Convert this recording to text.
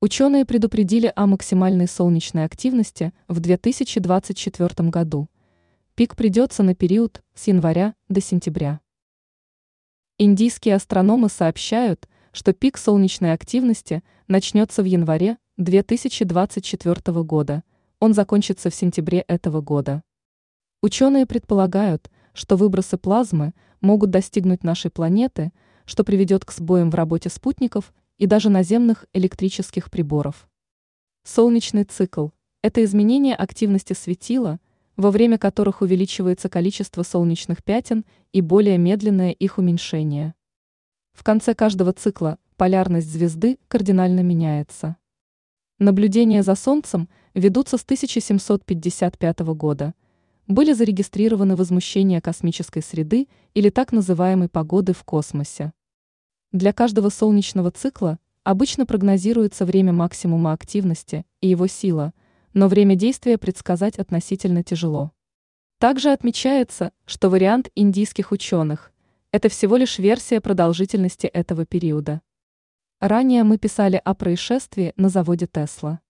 Ученые предупредили о максимальной солнечной активности в 2024 году. Пик придется на период с января до сентября. Индийские астрономы сообщают, что пик солнечной активности начнется в январе 2024 года, он закончится в сентябре этого года. Ученые предполагают, что выбросы плазмы могут достигнуть нашей планеты, что приведет к сбоям в работе спутников и даже наземных электрических приборов. Солнечный цикл – это изменение активности светила, во время которых увеличивается количество солнечных пятен и более медленное их уменьшение. В конце каждого цикла полярность звезды кардинально меняется. Наблюдения за Солнцем ведутся с 1755 года. Были зарегистрированы возмущения космической среды или так называемой погоды в космосе. Для каждого солнечного цикла обычно прогнозируется время максимума активности и его сила, но время действия предсказать относительно тяжело. Также отмечается, что вариант индийских ученых – это всего лишь версия продолжительности этого периода. Ранее мы писали о происшествии на заводе Тесла.